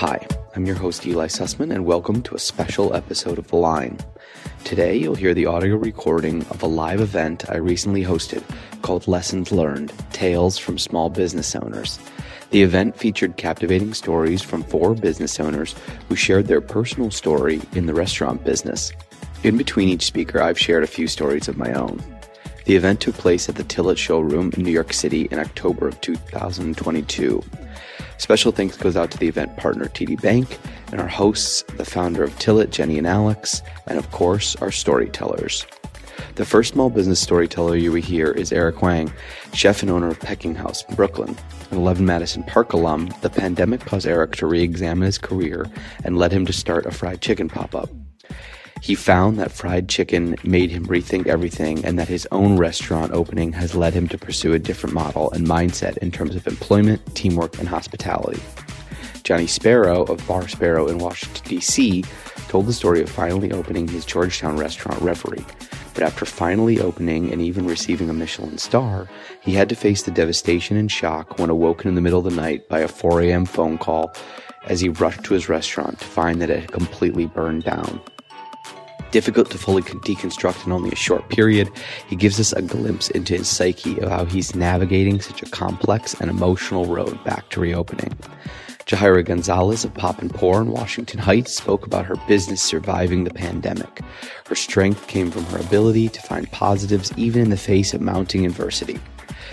Hi, I'm your host Eli Sussman, and welcome to a special episode of The Line. Today, you'll hear the audio recording of a live event I recently hosted called Lessons Learned Tales from Small Business Owners. The event featured captivating stories from four business owners who shared their personal story in the restaurant business. In between each speaker, I've shared a few stories of my own. The event took place at the Tilit Showroom in New York City in October of 2022. Special thanks goes out to the event partner TD Bank and our hosts, the founder of Tilit, Jenny and Alex, and of course, our storytellers. The first small business storyteller you will hear is Eric Huang, chef and owner of Pecking House in Brooklyn. An 11 Madison Park alum, the pandemic caused Eric to re examine his career and led him to start a fried chicken pop up. He found that fried chicken made him rethink everything and that his own restaurant opening has led him to pursue a different model and mindset in terms of employment, teamwork, and hospitality. Johnny Spero of Bar Spero in Washington, D.C., told the story of finally opening his Georgetown restaurant, Reverie. But after finally opening and even receiving a Michelin star, he had to face the devastation and shock when awoken in the middle of the night by a 4 a.m. phone call as he rushed to his restaurant to find that it had completely burned down difficult to fully deconstruct in only a short period, he gives us a glimpse into his psyche of how he's navigating such a complex and emotional road back to reopening. Yajaira Gonzalez of Pop and Pour in Washington Heights spoke about her business surviving the pandemic. Her strength came from her ability to find positives even in the face of mounting adversity.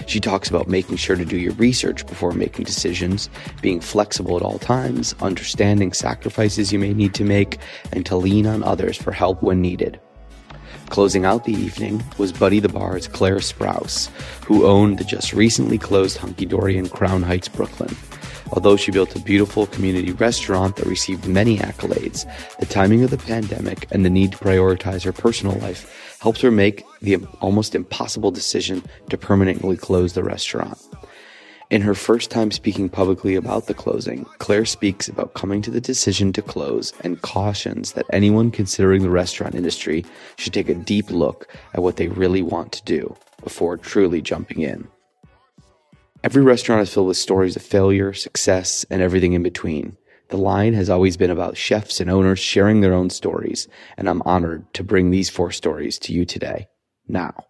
She talks about making sure to do your research before making decisions, being flexible at all times, understanding sacrifices you may need to make, and to lean on others for help when needed. Closing out the evening was Buddy the Bar's Claire Sprouse, who owned the just recently closed Hunky Dory in Crown Heights, Brooklyn. Although she built a beautiful community restaurant that received many accolades, the timing of the pandemic and the need to prioritize her personal life helped her make the almost impossible decision to permanently close the restaurant. In her first time speaking publicly about the closing, Claire speaks about coming to the decision to close and cautions that anyone considering the restaurant industry should take a deep look at what they really want to do before truly jumping in. Every restaurant is filled with stories of failure, success, and everything in between. The line has always been about chefs and owners sharing their own stories, and I'm honored to bring these four stories to you today. Now,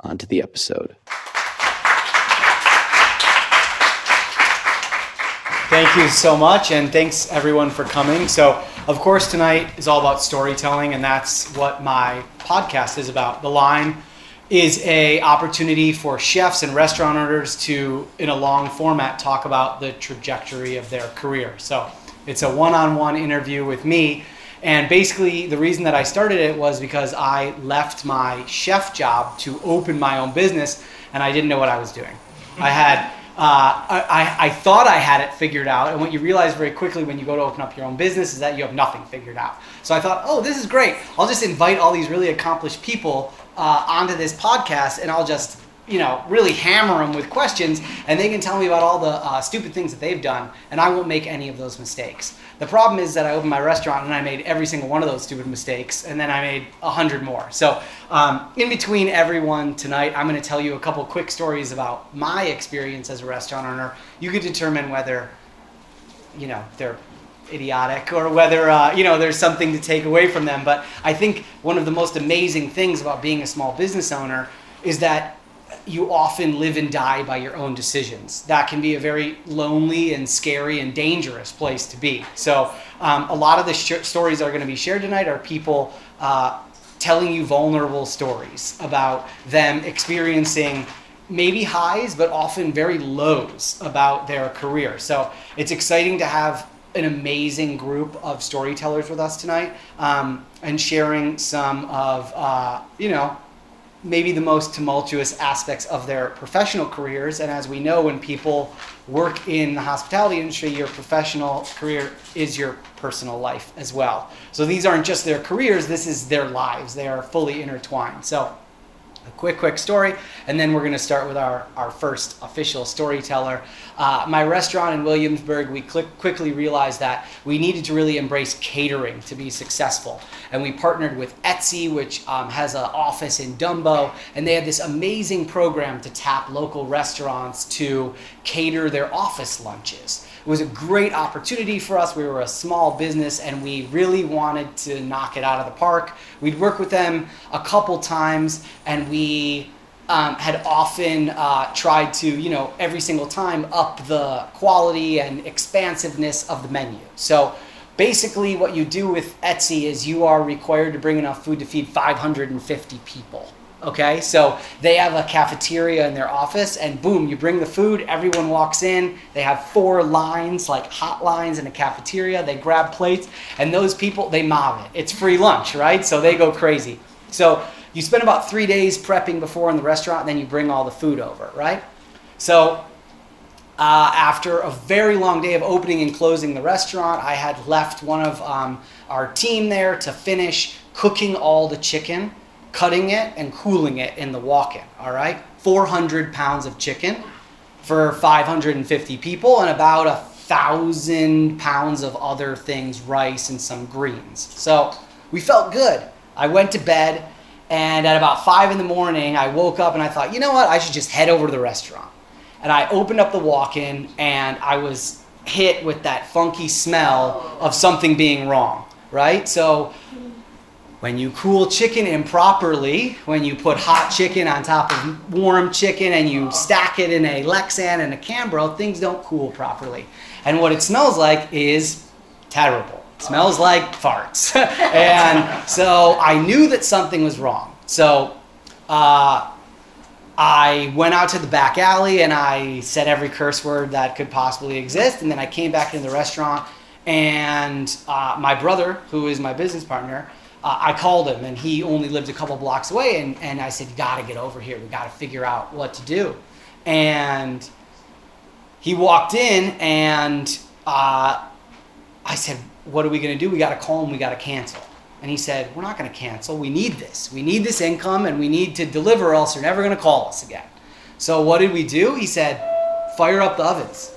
on to the episode. Thank you so much, and thanks everyone for coming. So, of course, tonight is all about storytelling, and that's what my podcast is about. The Line is a opportunity for chefs and restaurant owners to, in a long format, talk about the trajectory of their career. So, it's a one-on-one interview with me. And basically, the reason that I started it was because I left my chef job to open my own business, and I didn't know what I was doing. I had, uh, I, I thought I had it figured out, and what you realize very quickly when you go to open up your own business is that you have nothing figured out. So I thought, oh, this is great. I'll just invite all these really accomplished people uh, onto this podcast, and I'll just you know, really hammer them with questions, and they can tell me about all the uh, stupid things that they've done, and I won't make any of those mistakes. The problem is that I opened my restaurant and I made every single one of those stupid mistakes, and then I made a hundred more. So, um, in between everyone tonight, I'm going to tell you a couple quick stories about my experience as a restaurant owner. You could determine whether, you know, they're idiotic or whether uh, you know there's something to take away from them. But I think one of the most amazing things about being a small business owner is that you often live and die by your own decisions. That can be a very lonely and scary and dangerous place to be. So, um, a lot of the sh- stories that are going to be shared tonight are people uh, telling you vulnerable stories about them experiencing maybe highs, but often very lows about their career. So, it's exciting to have an amazing group of storytellers with us tonight um, and sharing some of, uh, you know, maybe the most tumultuous aspects of their professional careers. And as we know, when people work in the hospitality industry, your professional career is your personal life as well. So these aren't just their careers, this is their lives. They are fully intertwined. So a quick, quick story, and then we're going to start with our, our first official storyteller. Uh, my restaurant in Williamsburg, we quickly realized that we needed to really embrace catering to be successful. And we partnered with Etsy, which um, has an office in Dumbo, and they had this amazing program to tap local restaurants to cater their office lunches. It was a great opportunity for us. We were a small business and we really wanted to knock it out of the park. We'd work with them a couple times and we um, had often uh, tried to, you know, every single time up the quality and expansiveness of the menu. So basically, what you do with Etsy is you are required to bring enough food to feed 550 people. Okay, so they have a cafeteria in their office, and boom, you bring the food, everyone walks in. They have four lines, like hot lines in a cafeteria. They grab plates, and those people, they mob it. It's free lunch, right? So they go crazy. So you spend about three days prepping before in the restaurant, and then you bring all the food over, right? So uh, after a very long day of opening and closing the restaurant, I had left one of um, our team there to finish cooking all the chicken cutting it and cooling it in the walk-in. All right, 400 pounds of chicken for 550 people, and about a thousand pounds of other things, rice and some greens. So we felt good. I went to bed, and at about five in the morning, I woke up and I thought, you know what? I should just head over to the restaurant. And I opened up the walk-in, and I was hit with that funky smell of something being wrong. Right, so when you cool chicken improperly, when you put hot chicken on top of warm chicken and you stack it in a Lexan and a Cambro, things don't cool properly. And what it smells like is terrible. It smells like farts. and so I knew that something was wrong. So uh, I went out to the back alley and I said every curse word that could possibly exist. And then I came back into the restaurant and uh, my brother, who is my business partner, uh, I called him and he only lived a couple blocks away. And, and I said, You got to get over here. We got to figure out what to do. And he walked in and uh, I said, What are we going to do? We got to call him. We got to cancel. And he said, We're not going to cancel. We need this. We need this income and we need to deliver, else you're never going to call us again. So what did we do? He said, Fire up the ovens,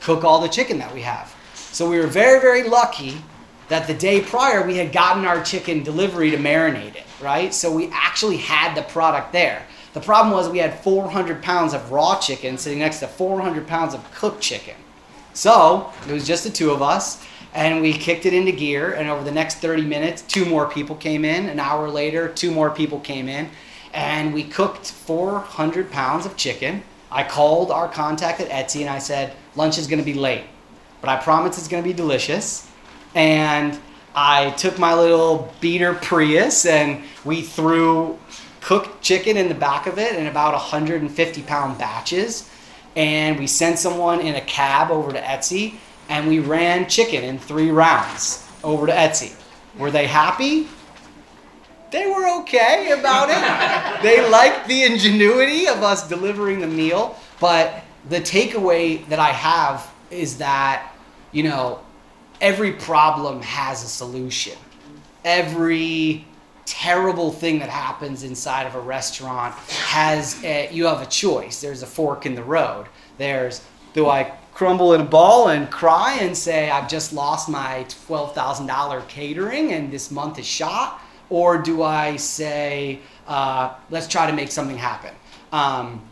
cook all the chicken that we have. So we were very, very lucky that the day prior we had gotten our chicken delivery to marinate it, right? So we actually had the product there. The problem was we had 400 pounds of raw chicken sitting next to 400 pounds of cooked chicken. So it was just the two of us, and we kicked it into gear. And over the next 30 minutes, two more people came in. An hour later, two more people came in, and we cooked 400 pounds of chicken. I called our contact at Etsy and I said, lunch is going to be late, but I promise it's going to be delicious and I took my little beater Prius and we threw cooked chicken in the back of it in about 150 pound batches. And we sent someone in a cab over to Etsy and we ran chicken in three rounds over to Etsy. Were they happy? They were okay about it. they liked the ingenuity of us delivering the meal. But the takeaway that I have is that, you know, every problem has a solution. Every terrible thing that happens inside of a restaurant has a, you have a choice. There's a fork in the road. There's do I crumble in a ball and cry and say I've just lost my twelve thousand dollar catering and this month is shot, or do I say uh, let's try to make something happen? Um,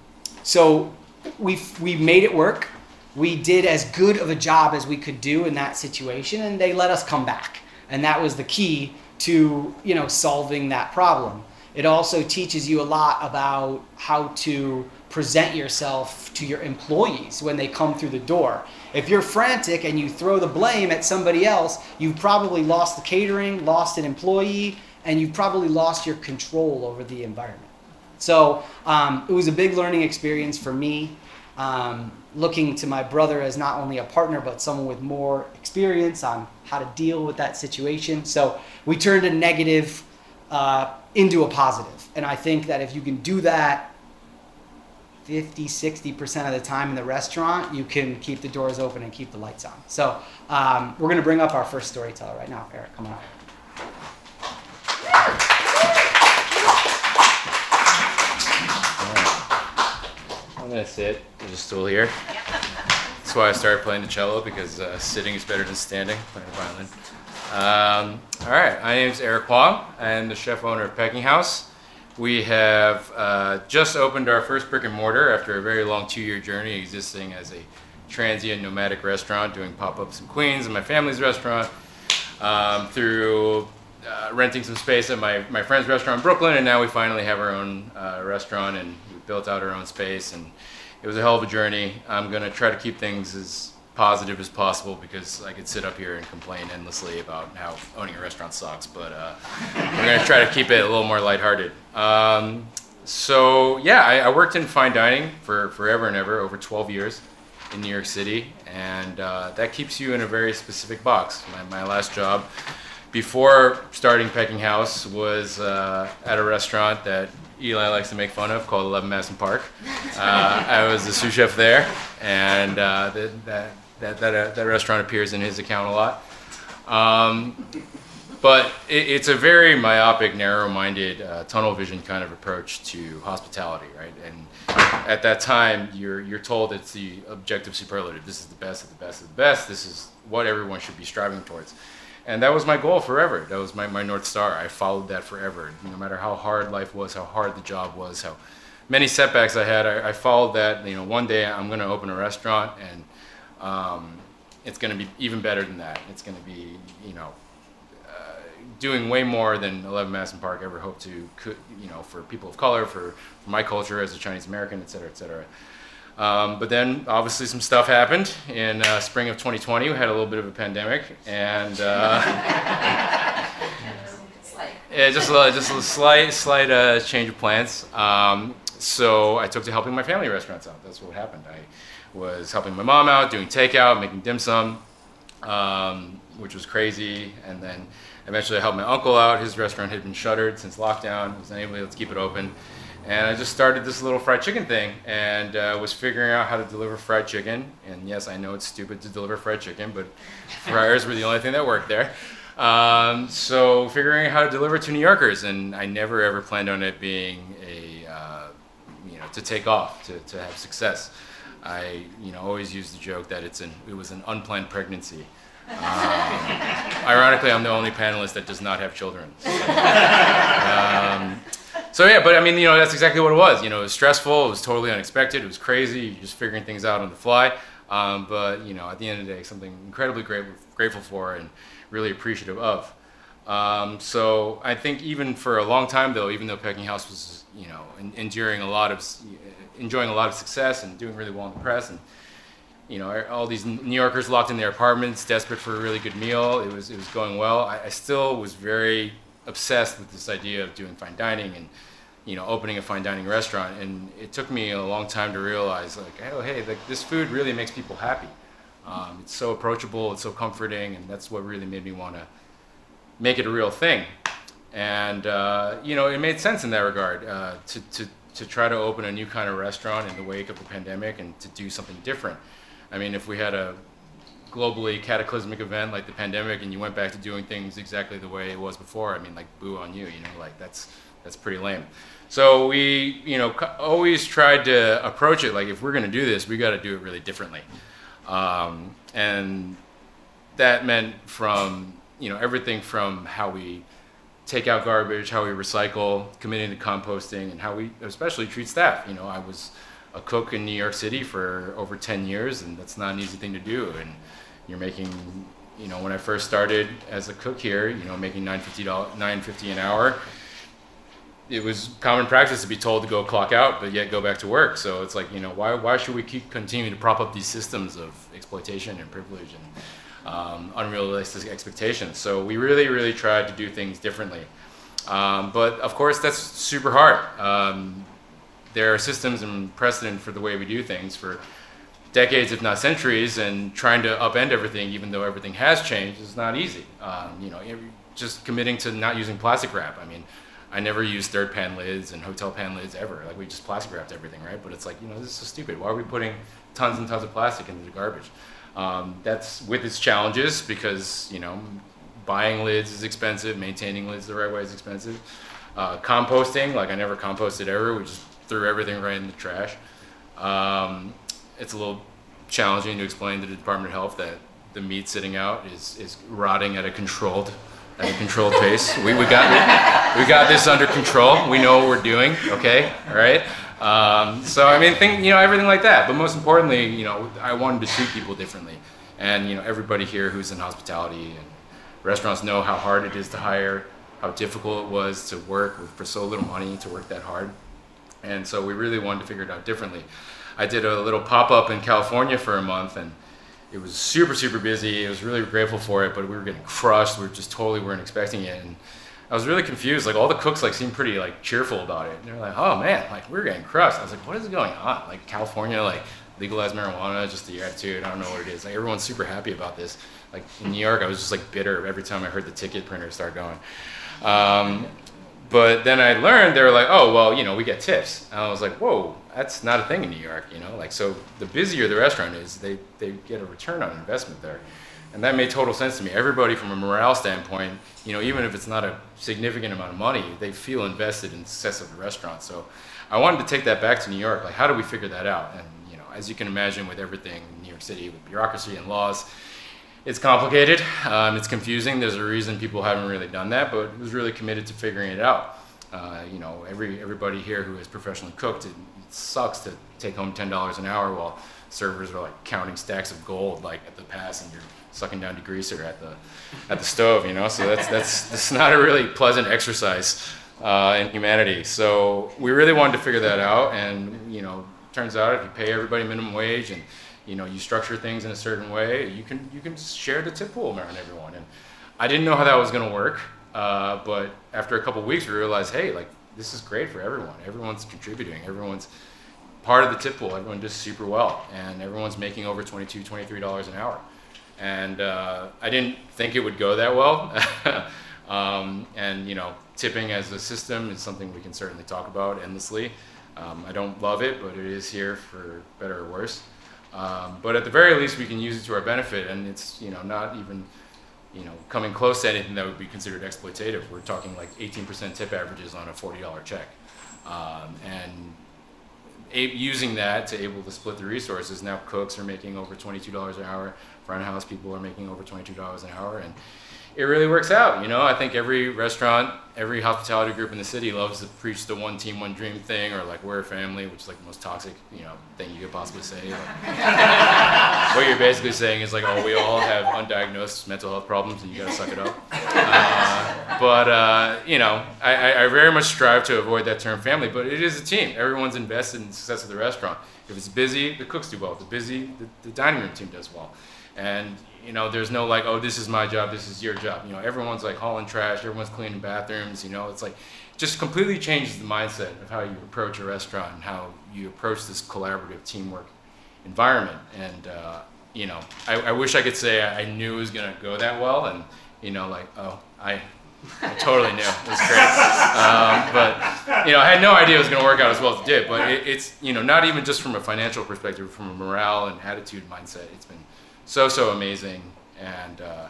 so we we made it work. We did as good of a job as we could do in that situation, and they let us come back, and that was the key to you know solving that problem. It also teaches you a lot about how to present yourself to your employees when they come through the door. If you're frantic and you throw the blame at somebody else, you've probably lost the catering, lost an employee, and you've probably lost your control over the environment. So um, it was a big learning experience for me. Um, looking to my brother as not only a partner but someone with more experience on how to deal with that situation. So we turned a negative uh, into a positive. And I think that if you can do that 50, 60% of the time in the restaurant, you can keep the doors open and keep the lights on. So um, we're going to bring up our first storyteller right now. Eric, come on. I'm gonna sit. There's a stool here. That's why I started playing the cello because uh, sitting is better than standing playing the violin. Um, all right, my name is Eric Huang. I'm the chef owner of Pecking House. We have uh, just opened our first brick and mortar after a very long two-year journey, existing as a transient nomadic restaurant, doing pop-ups in Queens and my family's restaurant, um, through uh, renting some space at my, my friend's restaurant in Brooklyn, and now we finally have our own uh, restaurant and built out our own space. And it was a hell of a journey. I'm gonna try to keep things as positive as possible because I could sit up here and complain endlessly about how owning a restaurant sucks, but uh, we're gonna try to keep it a little more lighthearted. Um, so yeah, I, I, worked in fine dining for forever and ever, over 12 years in New York City, and uh, that keeps you in a very specific box. My, my last job before starting Pecking House was uh, at a restaurant that Eli likes to make fun of called 11 Madison Park. Uh, I was the sous chef there, and uh, that, that, that, that, uh, that, restaurant appears in his account a lot. Um, but it, it's a very myopic, narrow-minded, uh, tunnel vision kind of approach to hospitality, right? And at that time, you're, you're told it's the objective superlative. This is the best of the best of the best. This is what everyone should be striving towards and that was my goal forever. That was my, my north star. I followed that forever. No matter how hard life was, how hard the job was, how many setbacks I had, I, I followed that. You know, one day I'm going to open a restaurant, and um, it's going to be even better than that. It's going to be, you know, uh, doing way more than 11 Madison Park ever hoped to, could, you know, for people of color, for, for my culture as a Chinese American, et cetera, et cetera. Um, but then obviously some stuff happened in uh, spring of 2020. We had a little bit of a pandemic, and uh, yeah, just a, just a slight slight uh, change of plans. Um, so I took to helping my family restaurants out. That's what happened. I was helping my mom out, doing takeout, making dim sum, um, which was crazy, and then eventually I helped my uncle out. His restaurant had been shuttered since lockdown. Was unable to keep it open. And I just started this little fried chicken thing and uh, was figuring out how to deliver fried chicken. And yes, I know it's stupid to deliver fried chicken, but fryers were the only thing that worked there. Um, so figuring out how to deliver to New Yorkers, and I never ever planned on it being a, uh, you know, to take off, to, to have success. I, you know, always use the joke that it's an, it was an unplanned pregnancy. Um, ironically, I'm the only panelist that does not have children. So, um, so yeah, but I mean, you know, that's exactly what it was. You know, it was stressful. It was totally unexpected. It was crazy. You're just figuring things out on the fly. Um, but you know, at the end of the day, something incredibly great, grateful for and really appreciative of. Um, so I think even for a long time, though, even though Pecking House was, you know, enduring a lot of, enjoying a lot of success and doing really well in the press, and you know, all these New Yorkers locked in their apartments, desperate for a really good meal. It was it was going well. I, I still was very obsessed with this idea of doing fine dining and you know opening a fine dining restaurant. And it took me a long time to realize like oh hey like this food really makes people happy. Um, it's so approachable it's so comforting and that's what really made me want to make it a real thing. And uh, you know it made sense in that regard uh, to, to, to try to open a new kind of restaurant in the wake of the pandemic and to do something different. I mean if we had a globally cataclysmic event like the pandemic and you went back to doing things exactly the way it was before, I mean, like boo on you, you know, like that's that's pretty lame. So we, you know, always tried to approach it like if we're going to do this, we got to do it really differently, um, and that meant from you know everything from how we take out garbage, how we recycle, committing to composting, and how we especially treat staff. You know, I was a cook in New York City for over 10 years, and that's not an easy thing to do. And you're making, you know, when I first started as a cook here, you know, making 950 dollars nine fifty an hour. It was common practice to be told to go clock out, but yet go back to work. So it's like, you know, why, why should we keep continuing to prop up these systems of exploitation and privilege and um, unrealistic expectations? So we really, really tried to do things differently. Um, but of course, that's super hard. Um, there are systems and precedent for the way we do things for decades, if not centuries, and trying to upend everything, even though everything has changed, is not easy. Um, you know, just committing to not using plastic wrap. I mean, I never used third pan lids and hotel pan lids ever. Like we just plastic wrapped everything, right? But it's like, you know, this is so stupid. Why are we putting tons and tons of plastic into the garbage? Um, that's with its challenges because, you know, buying lids is expensive, maintaining lids the right way is expensive. Uh, composting, like I never composted ever. We just threw everything right in the trash. Um, it's a little challenging to explain to the Department of Health that the meat sitting out is, is rotting at a controlled at a controlled pace. We, we got we got this under control. We know what we're doing. Okay, all right. Um, so I mean, think you know everything like that. But most importantly, you know, I wanted to treat people differently, and you know, everybody here who's in hospitality and restaurants know how hard it is to hire, how difficult it was to work for so little money to work that hard. And so we really wanted to figure it out differently. I did a little pop up in California for a month and it was super, super busy. I was really grateful for it, but we were getting crushed. We just totally weren't expecting it. And I was really confused. Like all the cooks like seemed pretty like cheerful about it. And they're like, oh man, like we're getting crushed. I was like, what is going on? Like California, like legalized marijuana, just the attitude. I don't know what it is. Like everyone's super happy about this. Like in New York, I was just like bitter every time I heard the ticket printer start going. Um, but then I learned they were like, oh, well, you know, we get tips. And I was like, whoa, that's not a thing in New York, you know? Like, so the busier the restaurant is, they, they get a return on investment there. And that made total sense to me. Everybody from a morale standpoint, you know, even if it's not a significant amount of money, they feel invested in the success of the restaurant. So I wanted to take that back to New York. Like, how do we figure that out? And, you know, as you can imagine with everything in New York City, with bureaucracy and laws, it's complicated. Um, it's confusing. There's a reason people haven't really done that, but was really committed to figuring it out. Uh, you know, every everybody here who has professionally cooked, it, it sucks to take home ten dollars an hour while servers are like counting stacks of gold like at the pass, and you're sucking down degreaser at the at the stove. You know, so that's that's that's not a really pleasant exercise uh, in humanity. So we really wanted to figure that out, and you know, turns out if you pay everybody minimum wage and you know you structure things in a certain way, you can you can share the tip pool around everyone. And I didn't know how that was going to work, uh, but after a couple weeks, we realized, hey, like this is great for everyone. Everyone's contributing. Everyone's part of the tip pool. Everyone does super well, and everyone's making over 22 $23 an hour. And uh, I didn't think it would go that well. um, and you know, tipping as a system is something we can certainly talk about endlessly. Um, I don't love it, but it is here for better or worse. Um, but at the very least, we can use it to our benefit, and it's you know not even you know coming close to anything that would be considered exploitative. We're talking like 18% tip averages on a $40 check, um, and using that to able to split the resources. Now cooks are making over $22 an hour. Front house people are making over $22 an hour, and it really works out. You know, I think every restaurant, every hospitality group in the city loves to preach the one team, one dream thing, or like we're a family, which is like the most toxic, you know, thing you could possibly say. Like, what you're basically saying is like, oh, we all have undiagnosed mental health problems, and you gotta suck it up. Uh, but uh, you know, I, I very much strive to avoid that term family, but it is a team. Everyone's invested in the success of the restaurant. If it's busy, the cooks do well. If it's busy, the, the dining room team does well. And you know, there's no like, oh, this is my job, this is your job. You know, everyone's like hauling trash, everyone's cleaning bathrooms. You know, it's like just completely changes the mindset of how you approach a restaurant and how you approach this collaborative teamwork environment. And uh, you know, I, I, wish I could say I knew it was gonna go that well, and you know, like, oh, I. I totally knew it was great, um, but you know I had no idea it was going to work out as well as it did. But it, it's you know not even just from a financial perspective, from a morale and attitude mindset, it's been so so amazing. And uh,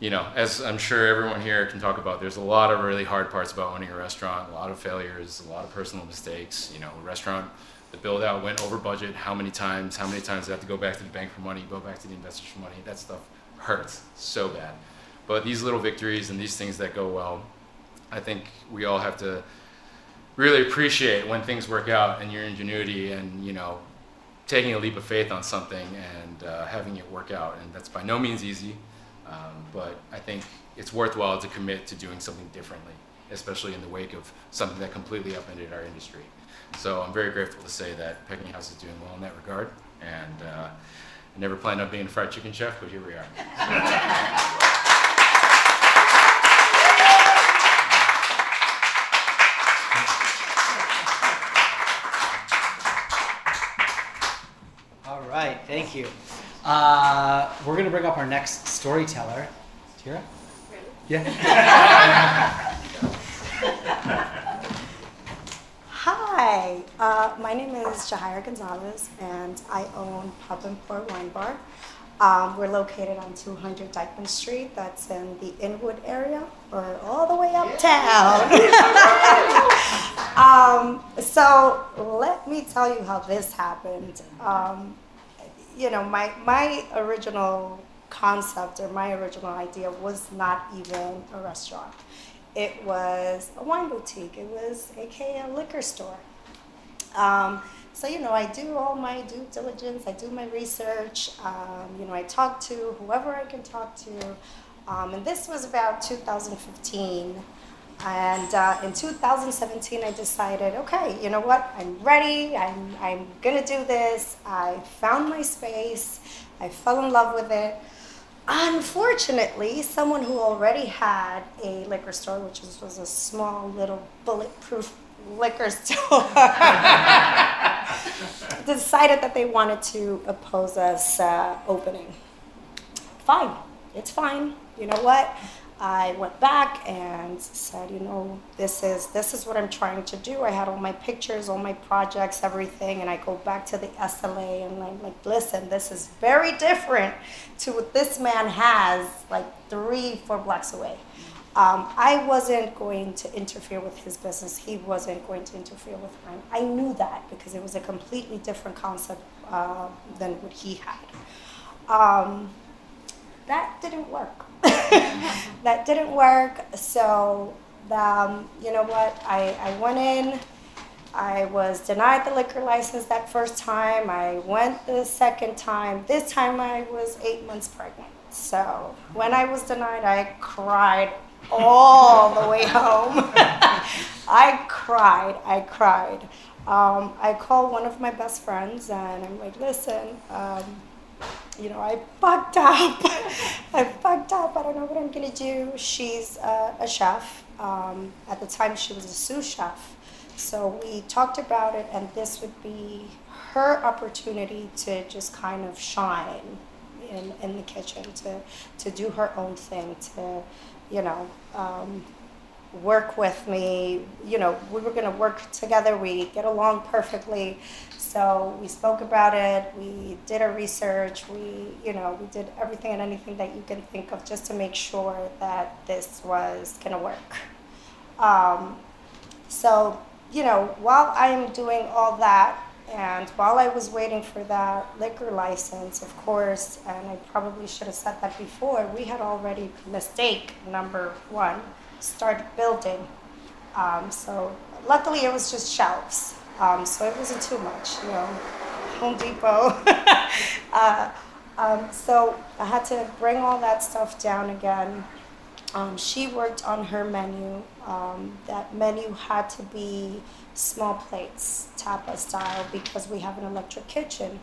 you know, as I'm sure everyone here can talk about, there's a lot of really hard parts about owning a restaurant. A lot of failures, a lot of personal mistakes. You know, a restaurant. The build out went over budget. How many times? How many times I have to go back to the bank for money? Go back to the investors for money? That stuff hurts so bad. But these little victories and these things that go well, I think we all have to really appreciate when things work out and your ingenuity and you know taking a leap of faith on something and uh, having it work out. And that's by no means easy, um, but I think it's worthwhile to commit to doing something differently, especially in the wake of something that completely upended our industry. So I'm very grateful to say that Pecking House is doing well in that regard. And uh, I never planned on being a fried chicken chef, but here we are. All right, thank you. Uh, we're gonna bring up our next storyteller, Tira. Yeah. Hi, uh, my name is Yajaira Gonzalez, and I own Pop and Pour Wine Bar. Um, we're located on 200 Dyckman Street. That's in the Inwood area, or all the way uptown. um, so let me tell you how this happened. Um, you know, my my original concept or my original idea was not even a restaurant. It was a wine boutique. It was aka a liquor store. Um, so you know, I do all my due diligence. I do my research. Um, you know, I talk to whoever I can talk to. Um, and this was about 2015. And uh, in 2017, I decided, okay, you know what? I'm ready. I'm, I'm going to do this. I found my space. I fell in love with it. Unfortunately, someone who already had a liquor store, which was, was a small little bulletproof liquor store, decided that they wanted to oppose us uh, opening. Fine, it's fine. You know what? I went back and said, you know, this is this is what I'm trying to do. I had all my pictures, all my projects, everything, and I go back to the SLA and I'm like, listen, this is very different to what this man has, like three, four blocks away. Um, I wasn't going to interfere with his business. He wasn't going to interfere with mine. I knew that because it was a completely different concept uh, than what he had. Um, that didn't work. that didn't work. So, um, you know what? I, I went in. I was denied the liquor license that first time. I went the second time. This time I was eight months pregnant. So when I was denied, I cried all the way home. I cried. I cried. Um, I called one of my best friends and I'm like, listen, um, you know, I fucked up. I fucked up. I don't know what I'm gonna do. She's uh, a chef. Um, at the time, she was a sous chef. So we talked about it, and this would be her opportunity to just kind of shine in, in the kitchen, to, to do her own thing, to, you know, um, work with me. You know, we were going to work together. We get along perfectly. So we spoke about it. We did our research. We, you know, we did everything and anything that you can think of just to make sure that this was going to work. Um, so, you know, while I'm doing all that, and while I was waiting for that liquor license, of course, and I probably should have said that before, we had already mistake number one started building. Um, so luckily it was just shelves, um, so it wasn't too much, you know, Home Depot. uh, um, so I had to bring all that stuff down again. Um, she worked on her menu. Um, that menu had to be small plates, tapa style, because we have an electric kitchen.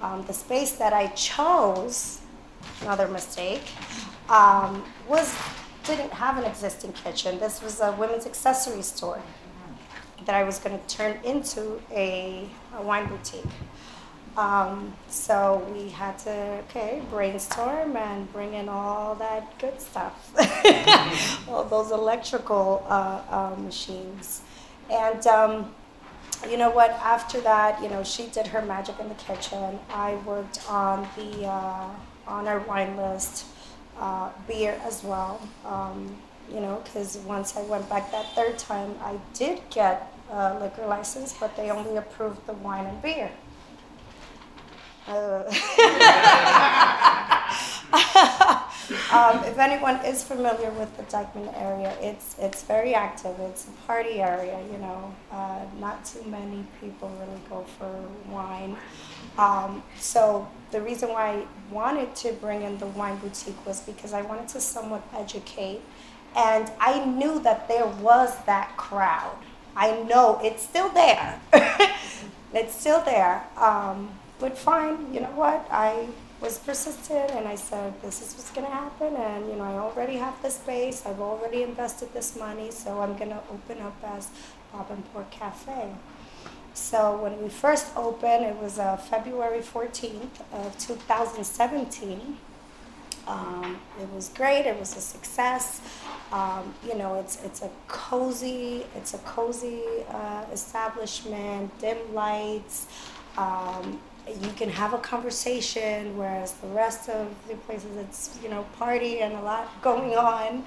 Um, the space that I chose, another mistake, um, was didn't have an existing kitchen. This was a women's accessory store that I was going to turn into a, a wine boutique. Um, so we had to, okay, brainstorm and bring in all that good stuff, all those electrical uh, uh, machines. And um, you know what, after that, you know, she did her magic in the kitchen. I worked on the, uh, on our wine list, uh, beer as well. Um, you know, because once I went back that third time, I did get a liquor license, but they only approved the wine and beer. Uh, um, if anyone is familiar with the Dyckman area, it's it's very active. It's a party area, you know. Uh, not too many people really go for wine. Um, so the reason why I wanted to bring in the wine boutique was because I wanted to somewhat educate, and I knew that there was that crowd. I know it's still there. it's still there. Um, but fine, you know what? I was persistent and I said, this is what's going to happen. And, you know, I already have the space. I've already invested this money. So I'm going to open up as Pop and Pour Cafe. So when we first opened, it was uh, February 14th of 2017. Um, it was great. It was a success. Um, you know, it's it's a cozy, it's a cozy uh, establishment, dim lights. Um, you can have a conversation, whereas the rest of the places it's you know party and a lot going on.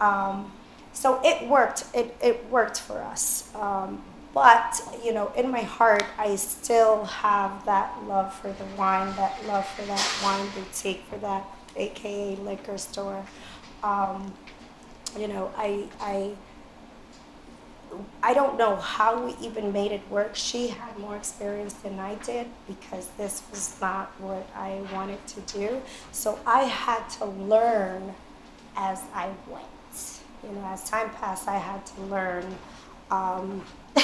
Um, so it worked. It it worked for us. Um, but you know, in my heart, I still have that love for the wine, that love for that wine boutique, for that AKA liquor store. Um, you know, I I I don't know how we even made it work. She had more experience than I did because this was not what I wanted to do. So I had to learn as I went. You know, as time passed, I had to learn. Um,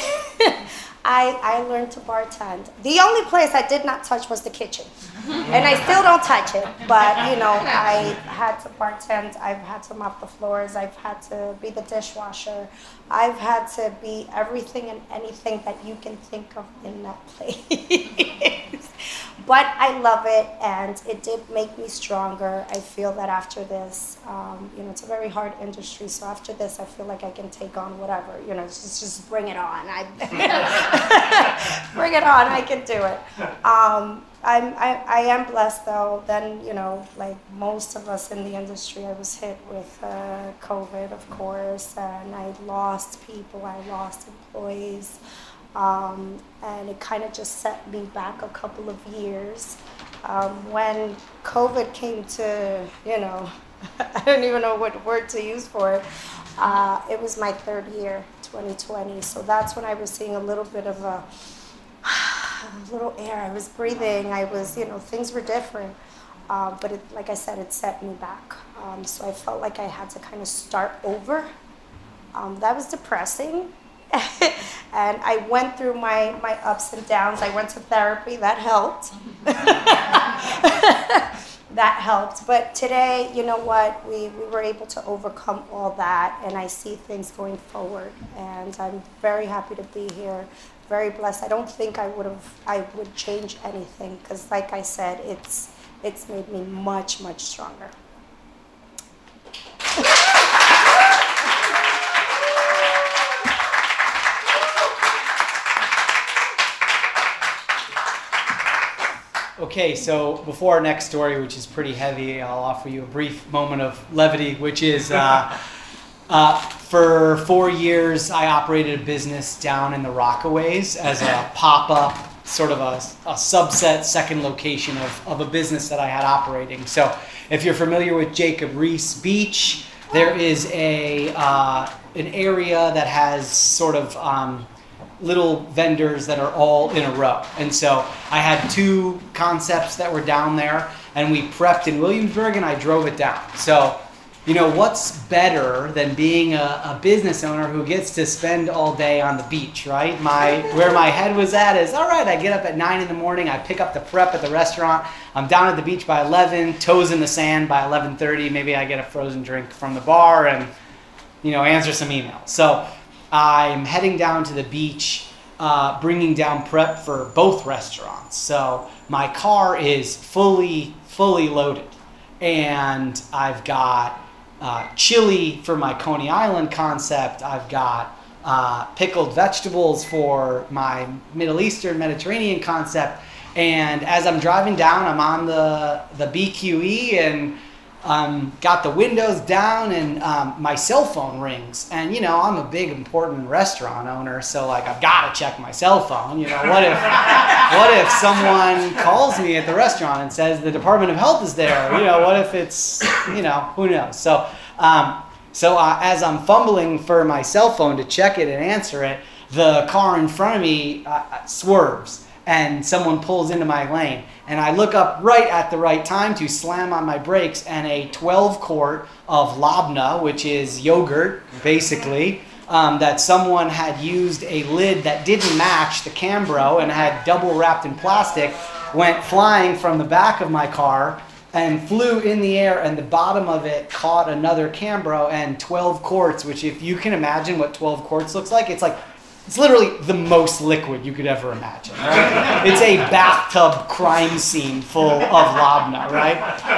I, I learned to bartend. The only place I did not touch was the kitchen. and I still don't touch it, but you know, I had to bartend, I've had to mop the floors, I've had to be the dishwasher, I've had to be everything and anything that you can think of in that place. but I love it, and it did make me stronger. I feel that after this, um, you know, it's a very hard industry. So after this, I feel like I can take on whatever. You know, just just bring it on. I bring it on. I can do it. Um, I'm, I, I am blessed though. Then, you know, like most of us in the industry, I was hit with uh, COVID, of course, and I lost people, I lost employees. Um, and it kind of just set me back a couple of years. Um, when COVID came to, you know, I don't even know what word to use for it. Uh, it was my third year, 2020. So that's when I was seeing a little bit of a, a little air. I was breathing. I was, you know, things were different. Uh, but it, like I said, it set me back. Um, so I felt like I had to kind of start over. Um, that was depressing. and I went through my, my ups and downs. I went to therapy, that helped. that helped. But today, you know what, we, we were able to overcome all that, and I see things going forward. And I'm very happy to be here, very blessed. I don't think I would have, I would change anything, because like I said, it's, it's made me much, much stronger. Okay, so before our next story, which is pretty heavy, I'll offer you a brief moment of levity, which is uh, uh, for four years, I operated a business down in the Rockaways as a pop up, sort of a, a subset, second location of, of a business that I had operating. So if you're familiar with Jacob Riis Beach, there is a uh, an area that has sort of um, little vendors that are all in a row. And so I had two concepts that were down there, and we prepped in Williamsburg, and I drove it down. So, you know, what's better than being a, a business owner who gets to spend all day on the beach, right? My where my head was at is all right. I get up at nine in the morning. I pick up the prep at the restaurant. I'm down at the beach by 11, toes in the sand by 11:30. Maybe I get a frozen drink from the bar and you know answer some emails. So I'm heading down to the beach, uh, bringing down prep for both restaurants. So my car is fully, fully loaded. And I've got uh, chili for my Coney Island concept. I've got uh, pickled vegetables for my Middle Eastern Mediterranean concept. And as I'm driving down, I'm on the the BQE and um, got the windows down, and um, my cell phone rings. And you know, I'm a big important restaurant owner, so like I've got to check my cell phone. You know, what if what if someone calls me at the restaurant and says the Department of Health is there? You know, what if it's you know who knows? So. Um, so uh, as I'm fumbling for my cell phone to check it and answer it, the car in front of me uh, swerves and someone pulls into my lane. And I look up right at the right time to slam on my brakes, and a 12 quart of Labna, which is yogurt, basically, um, that someone had used a lid that didn't match the Cambro and had double wrapped in plastic, went flying from the back of my car and flew in the air, and the bottom of it caught another Cambro and 12 quarts, which, if you can imagine what 12 quarts looks like, it's like it's literally the most liquid you could ever imagine. Right? it's a bathtub crime scene full of labna, right?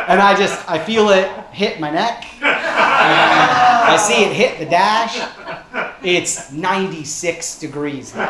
And I just I feel it hit my neck. I see it hit the dash. It's 96 degrees. So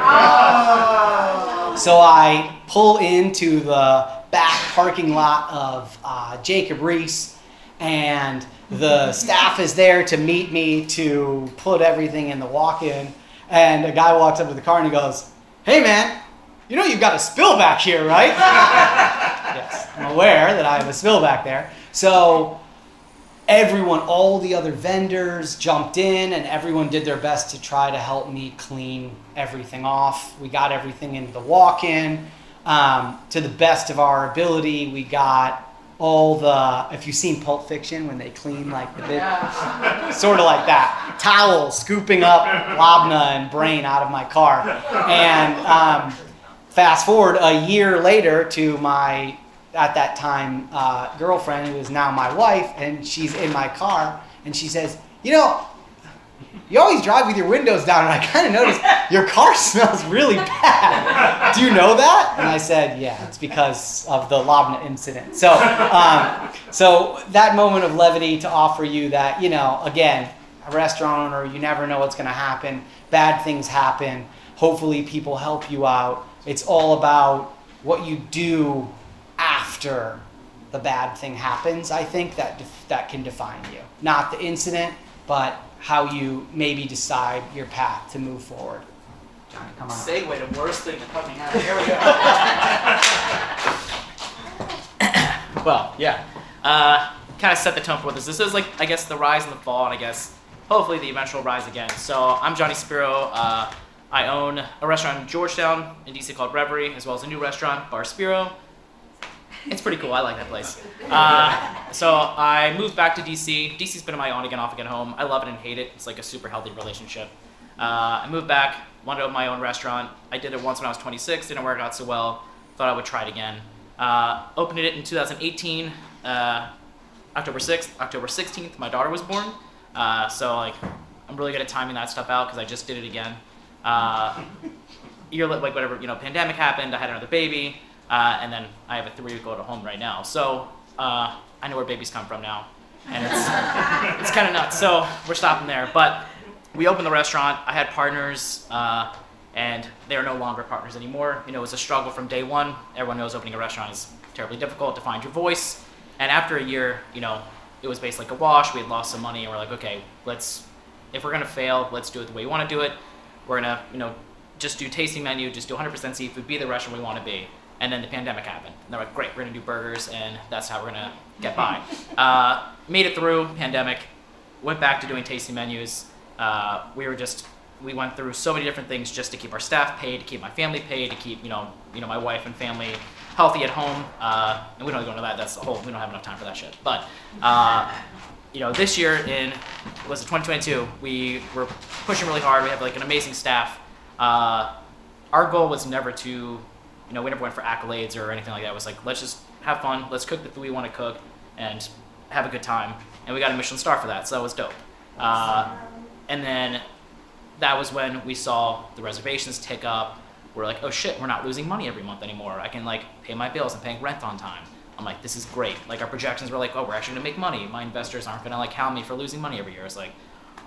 I pull into the back parking lot of uh, Jacob Riis, and the staff is there to meet me to put everything in the walk-in and a guy walks up to the car and he goes, Hey man, you know you've got a spill back here, right? yes, I'm aware that I have a spill back there. So everyone, all the other vendors jumped in and everyone did their best to try to help me clean everything off. We got everything into the walk in. Um, to the best of our ability, we got all the if you've seen Pulp Fiction when they clean like the bit, sort of like that. Towel scooping up labna and brain out of my car, and um, fast forward a year later to my at that time uh, girlfriend who is now my wife, and she's in my car, and she says, you know, you always drive with your windows down, and I kind of noticed your car smells really bad. Do you know that? And I said, yeah, it's because of the Labna incident. So, um, so that moment of levity to offer you that, you know, again, a restaurant owner, you never know what's going to happen. Bad things happen. Hopefully, people help you out. It's all about what you do after the bad thing happens. I think that that can define you, not the incident, but how you maybe decide your path to move forward. Johnny, come on. Segue to worst thing that fucking happened. Here we go. well, yeah. Uh, kind of set the tone for this. This is like, I guess, the rise and the fall, and I guess hopefully the eventual rise again. So I'm Johnny Spero. Uh, I own a restaurant in Georgetown in DC called Reverie, as well as a new restaurant, Bar Spero. It's pretty cool. I like that place. Uh, so I moved back to DC. DC's been my on again, off again home. I love it and hate it. It's like a super healthy relationship. Uh, I moved back, wanted to open my own restaurant. I did it once when I was 26. Didn't work out so well. Thought I would try it again. Uh, opened it in 2018, uh, October 6th. October 16th, my daughter was born. Uh, so like, I'm really good at timing that stuff out because I just did it again. Uh, year like whatever you know, pandemic happened. I had another baby. Uh, and then I have a three-week-old at home right now. So uh, I know where babies come from now, and it's it's kind of nuts. So we're stopping there. But we opened the restaurant. I had partners, uh, and they are no longer partners anymore. You know, it was a struggle from day one. Everyone knows opening a restaurant is terribly difficult to find your voice. And after a year, you know, it was basically like a wash. We had lost some money, and we're like, okay, let's if we're gonna fail, let's do it the way we want to do it. We're gonna, you know, just do tasting menu, just do 100% seafood, be the restaurant we want to be. And then the pandemic happened. And they're like, great, we're gonna do burgers, and that's how we're gonna get by. Uh, made it through pandemic, went back to doing tasting menus. Uh, we were just, we went through so many different things just to keep our staff paid, to keep my family paid, to keep, you know, you know, my wife and family healthy at home. Uh, and we don't go into that. That's the whole. We don't have enough time for that shit. But uh, you know, this year in was it 2022, we were pushing really hard. We have like an amazing staff. Uh, our goal was never to you know, we never went for accolades or anything like that. It was like, let's just have fun, let's cook the food we want to cook, and have a good time. And we got a Michelin star for that, so that was dope. Uh, and then that was when we saw the reservations tick up. We're like, oh shit, we're not losing money every month anymore. I can like pay my bills and paying rent on time. I'm like, this is great. Like our projections were like, oh, we're actually gonna make money. My investors aren't gonna like hound me for losing money every year. It's like,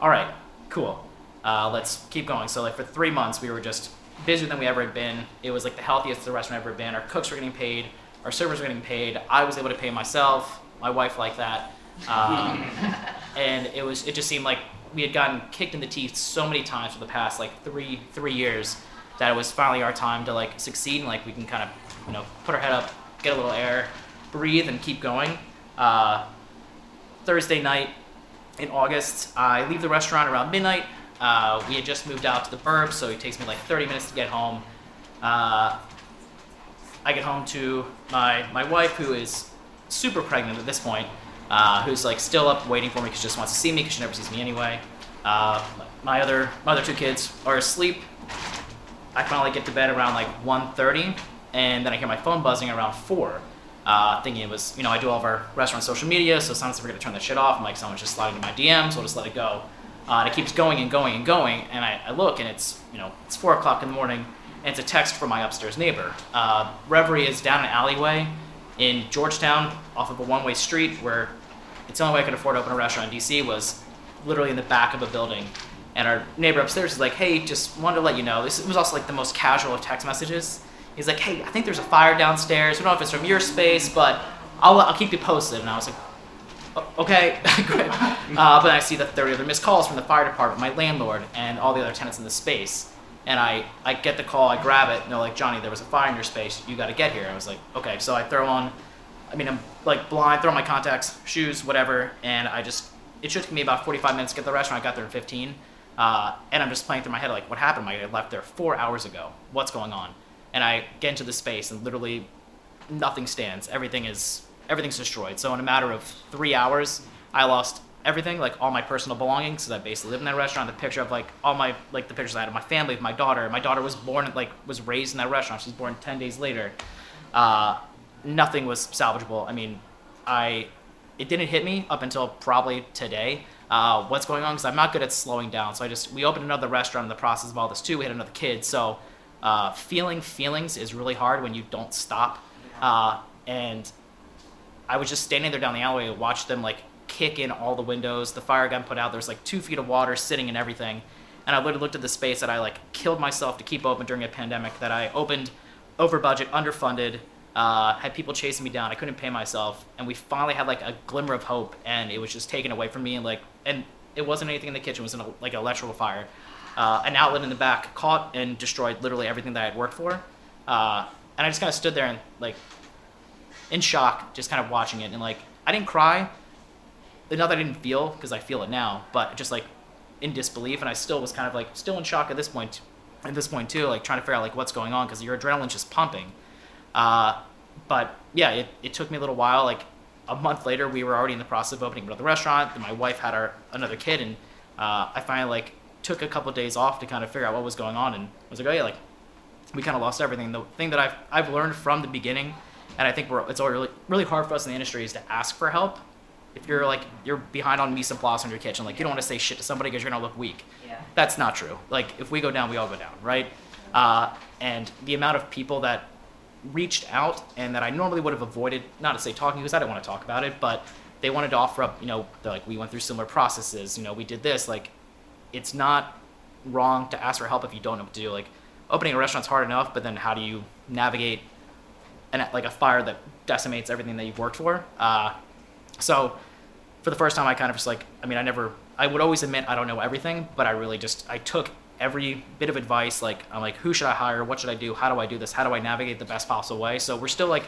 all right, cool. Uh, let's keep going. So like for three months, we were just busier than we ever had been. It was like the healthiest the restaurant ever been. Our cooks were getting paid, our servers were getting paid. I was able to pay myself, my wife like that, um, and it was it just seemed like we had gotten kicked in the teeth so many times for the past like three three years that it was finally our time to like succeed and like we can kind of you know put our head up, get a little air, breathe, and keep going. Uh, Thursday night in August, I leave the restaurant around midnight. Uh, we had just moved out to the burbs, so it takes me like 30 minutes to get home. Uh, I get home to my my wife, who is super pregnant at this point, uh, who's like still up waiting for me because she just wants to see me because she never sees me anyway. Uh, my other my other two kids are asleep. I finally get to bed around like 1.30, and then I hear my phone buzzing around 4. Uh, thinking it was, you know, I do all of our restaurant social media, so sometimes I forget to turn that shit off. I'm like, someone's just sliding into my DMs, so I'll just let it go. Uh, and it keeps going and going and going, and I, I look, and it's, you know, it's 4 o'clock in the morning, and it's a text from my upstairs neighbor. Uh, Reverie is down an alleyway in Georgetown off of a one-way street where it's the only way I could afford to open a restaurant in DC was literally in the back of a building. And our neighbor upstairs is like, hey, just wanted to let you know. This was also like the most casual of text messages. He's like, hey, I think there's a fire downstairs. We don't know if it's from your space, but I'll, I'll keep you posted. And I was like, "O- okay, great. Uh, but I see there are other missed calls from the fire department, my landlord, and all the other tenants in the space. And I, I get the call, I grab it, and they're like, Johnny, there was a fire in your space. You got to get here. I was like, okay. So I throw on, I mean, I'm like blind, throw on my contacts, shoes, whatever, and I just, it took me about 45 minutes to get to the restaurant. I got there in 15. Uh, and I'm just playing through my head, like, what happened? I left there four hours ago. What's going on? And I get into the space, and literally nothing stands. Everything is everything's destroyed. So in a matter of three hours, I lost everything, like all my personal belongings, because I basically lived in that restaurant. The picture of like all my like the pictures I had of my family, of my daughter. My daughter was born like was raised in that restaurant. She was born ten days later. Uh, nothing was salvageable. I mean, I it didn't hit me up until probably today. Uh, what's going on? Because I'm not good at slowing down. So I just we opened another restaurant in the process of all this too. We had another kid, so uh, feeling feelings is really hard when you don't stop. Uh, and I was just standing there down the alleyway and watched them like kick in all the windows. The fire gun put out. There's like two feet of water sitting in everything. And I literally looked at the space that I like killed myself to keep open during a pandemic. That I opened over budget, underfunded, uh, had people chasing me down. I couldn't pay myself, and we finally had like a glimmer of hope, and it was just taken away from me. And like, and it wasn't anything in the kitchen. It was an, like an electrical fire. Uh, an outlet in the back caught and destroyed literally everything that I had worked for. Uh, and I just kind of stood there and like in shock, just kind of watching it. And like, I didn't cry. Not that I didn't feel, because I feel it now, but just like in disbelief. And I still was kind of like still in shock at this point. At this point too, like trying to figure out like what's going on because your adrenaline's just pumping. Uh, but yeah, it, it took me a little while. Like a month later, we were already in the process of opening another restaurant. My wife had our another kid, and uh, I finally like took a couple of days off to kind of figure out what was going on. And I was like, oh yeah, like we kind of lost everything. The thing that I've I've learned from the beginning, and I think we're it's all really really hard for us in the industry is to ask for help. If you're like you're behind on mise en place in your kitchen, like you don't want to say shit to somebody because you're gonna look weak. Yeah. That's not true. Like if we go down, we all go down, right? Uh, and the amount of people that reached out and that I normally would have avoided, not to say talking because I didn't want to talk about it, but they wanted to offer up, you know, they're like we went through similar processes, you know, we did this. Like, it's not wrong to ask for help if you don't know what to do. Like, opening a restaurant's hard enough, but then how do you navigate an like a fire that decimates everything that you've worked for? Uh, so for the first time, I kind of just like, I mean, I never, I would always admit I don't know everything, but I really just, I took every bit of advice. Like, I'm like, who should I hire? What should I do? How do I do this? How do I navigate the best possible way? So we're still like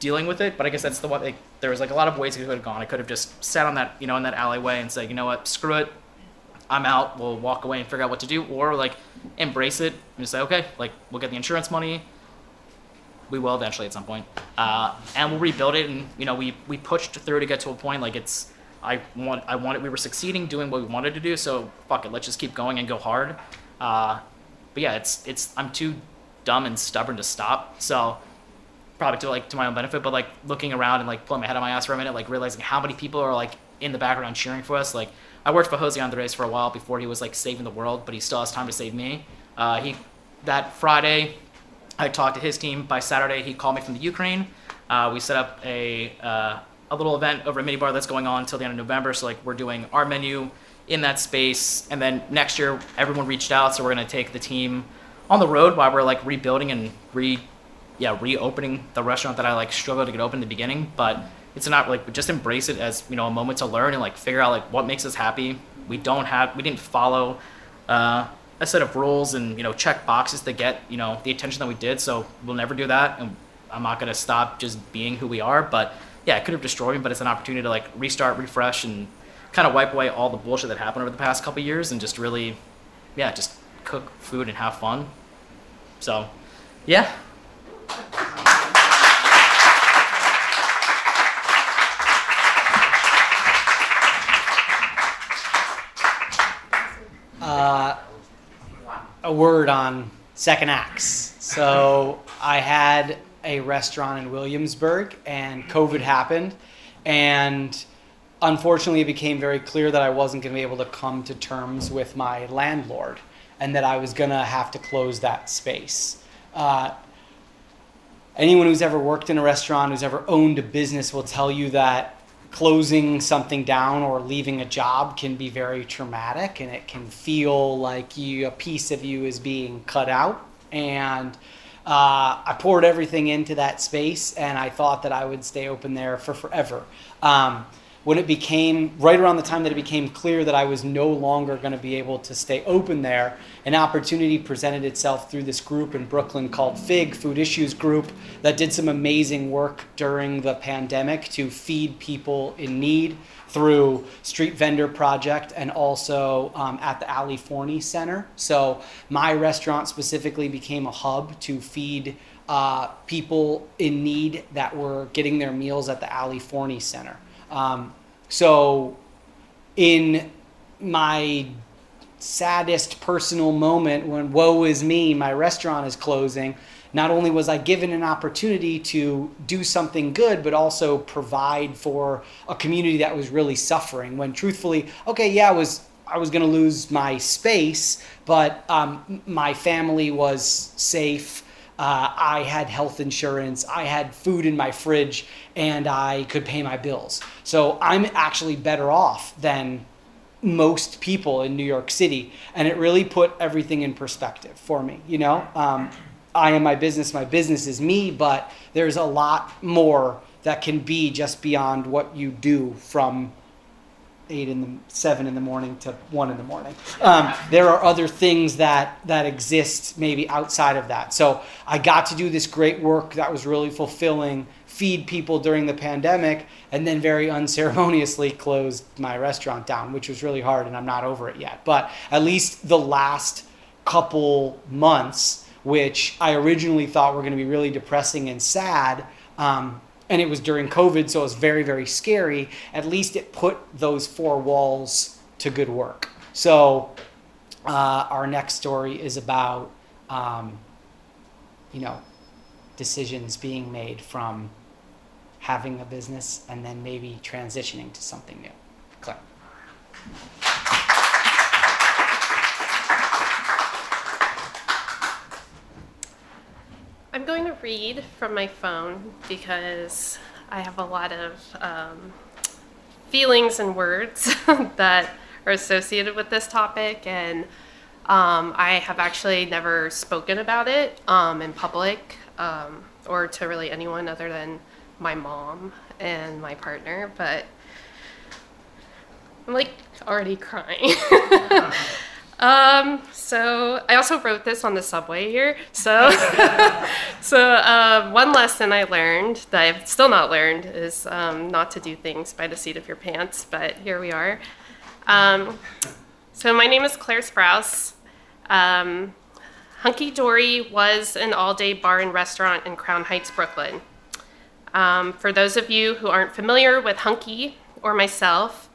dealing with it, but I guess that's the one, like, there was like a lot of ways it could have gone. I could have just sat on that, you know, in that alleyway and said, you know what, screw it. I'm out. We'll walk away and figure out what to do, or like embrace it and say, okay, like we'll get the insurance money. We will eventually at some point, uh, and we'll rebuild it. And you know, we we pushed through to get to a point like it's. I want. I wanted. We were succeeding doing what we wanted to do. So fuck it. Let's just keep going and go hard. Uh, but yeah, it's it's. I'm too dumb and stubborn to stop. So probably to like to my own benefit, but like looking around and like pulling my head on my ass for a minute, like realizing how many people are like in the background cheering for us. Like I worked for Jose Andres for a while before he was like saving the world, but he still has time to save me. Uh, he that Friday, I talked to his team. By Saturday, he called me from the Ukraine. Uh, we set up a uh, a little event over at Mini Bar that's going on until the end of November. So like we're doing our menu in that space, and then next year everyone reached out, so we're gonna take the team on the road while we're like rebuilding and re, yeah, reopening the restaurant that I like struggled to get open in the beginning. But it's not like just embrace it as you know a moment to learn and like figure out like what makes us happy. We don't have we didn't follow uh, a set of rules and you know check boxes to get you know the attention that we did. So we'll never do that, and I'm not gonna stop just being who we are. But yeah, it could have destroyed me, but it's an opportunity to like restart, refresh, and kind of wipe away all the bullshit that happened over the past couple years and just really, yeah, just cook food and have fun. So, yeah. uh, a word on second acts. So I had a restaurant in Williamsburg, and COVID happened, and unfortunately, it became very clear that I wasn't going to be able to come to terms with my landlord, and that I was going to have to close that space. Uh, anyone who's ever worked in a restaurant, who's ever owned a business, will tell you that closing something down or leaving a job can be very traumatic and it can feel like you, a piece of you is being cut out. And uh, I poured everything into that space and I thought that I would stay open there for forever. Um, when it became right around the time that it became clear that I was no longer going to be able to stay open there, an opportunity presented itself through this group in Brooklyn called FIG, Food Issues Group, that did some amazing work during the pandemic to feed people in need through Street Vendor Project and also um, at the Ali Forney Center. So my restaurant specifically became a hub to feed uh, people in need that were getting their meals at the Ali Forney Center. Um, so, in my saddest personal moment when woe is me, my restaurant is closing, not only was I given an opportunity to do something good, but also provide for a community that was really suffering. When truthfully, okay, yeah, I was I was going to lose my space, but um, my family was safe. Uh, I had health insurance, I had food in my fridge, and I could pay my bills. So I'm actually better off than most people in New York City. And it really put everything in perspective for me. You know, um, I am my business, my business is me, but there's a lot more that can be just beyond what you do from eight in the seven in the morning to one in the morning. Um, there are other things that that exist maybe outside of that. So I got to do this great work that was really fulfilling, feed people during the pandemic, and then very unceremoniously closed my restaurant down, which was really hard, and I'm not over it yet. But at least the last couple months, which I originally thought were going to be really depressing and sad. Um, and it was during COVID, so it was very, very scary. At least it put those four walls to good work. So, uh, our next story is about, um, you know, decisions being made from having a business and then maybe transitioning to something new. Claire. I'm going to read from my phone because I have a lot of um, feelings and words that are associated with this topic, and um, I have actually never spoken about it um, in public um, or to really anyone other than my mom and my partner, but I'm like already crying. Um, so I also wrote this on the subway here. So, so uh, one lesson I learned that I've still not learned is um, not to do things by the seat of your pants. But here we are. Um, so my name is Claire Sprouse. Um, Hunky Dory was an all-day bar and restaurant in Crown Heights, Brooklyn. Um, for those of you who aren't familiar with Hunky or myself,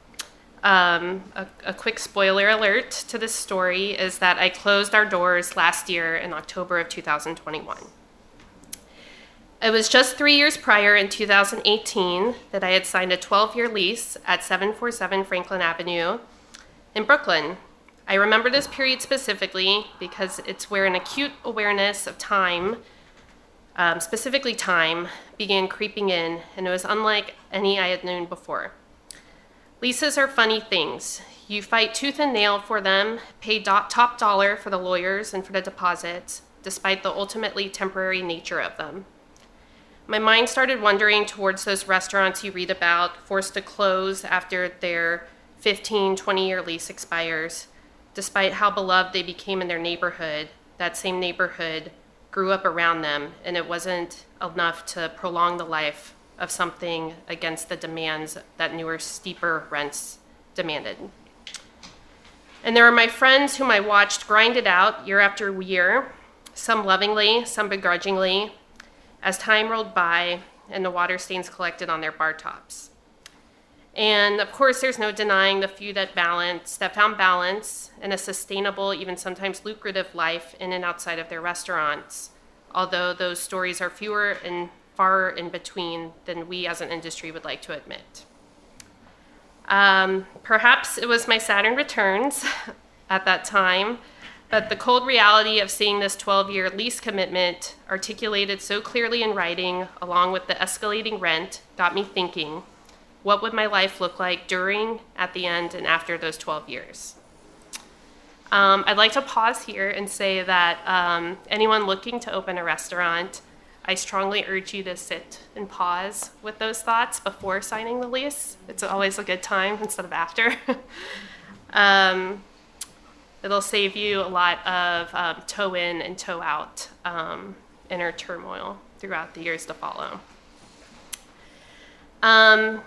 um, a, a, quick spoiler alert to this story is that I closed our doors last year in October of 2021. It was just three years prior in 2018 that I had signed a 12 year lease at 747 Franklin Avenue in Brooklyn. I remember this period specifically because it's where an acute awareness of time, um, specifically time, began creeping in, and it was unlike any I had known before. Leases are funny things. You fight tooth and nail for them, pay do- top dollar for the lawyers and for the deposits, despite the ultimately temporary nature of them. My mind started wandering towards those restaurants you read about, forced to close after their 15, 20 year lease expires, despite how beloved they became in their neighborhood. That same neighborhood grew up around them, and it wasn't enough to prolong the life of something against the demands that newer, steeper rents demanded. And there are my friends whom I watched grind it out year after year, some lovingly, some begrudgingly, as time rolled by and the water stains collected on their bar tops. And of course, there's no denying the few that balance, that found balance in a sustainable, even sometimes lucrative life in and outside of their restaurants. Although those stories are fewer and far in between than we as an industry would like to admit. Um, perhaps it was my Saturn returns at that time, but the cold reality of seeing this 12 year lease commitment articulated so clearly in writing, along with the escalating rent, got me thinking what would my life look like during, at the end, and after those 12 years? Um, I'd like to pause here and say that um, anyone looking to open a restaurant, I strongly urge you to sit and pause with those thoughts before signing the lease. It's always a good time instead of after. um, it'll save you a lot of um, toe in and toe out um, inner turmoil throughout the years to follow. Um,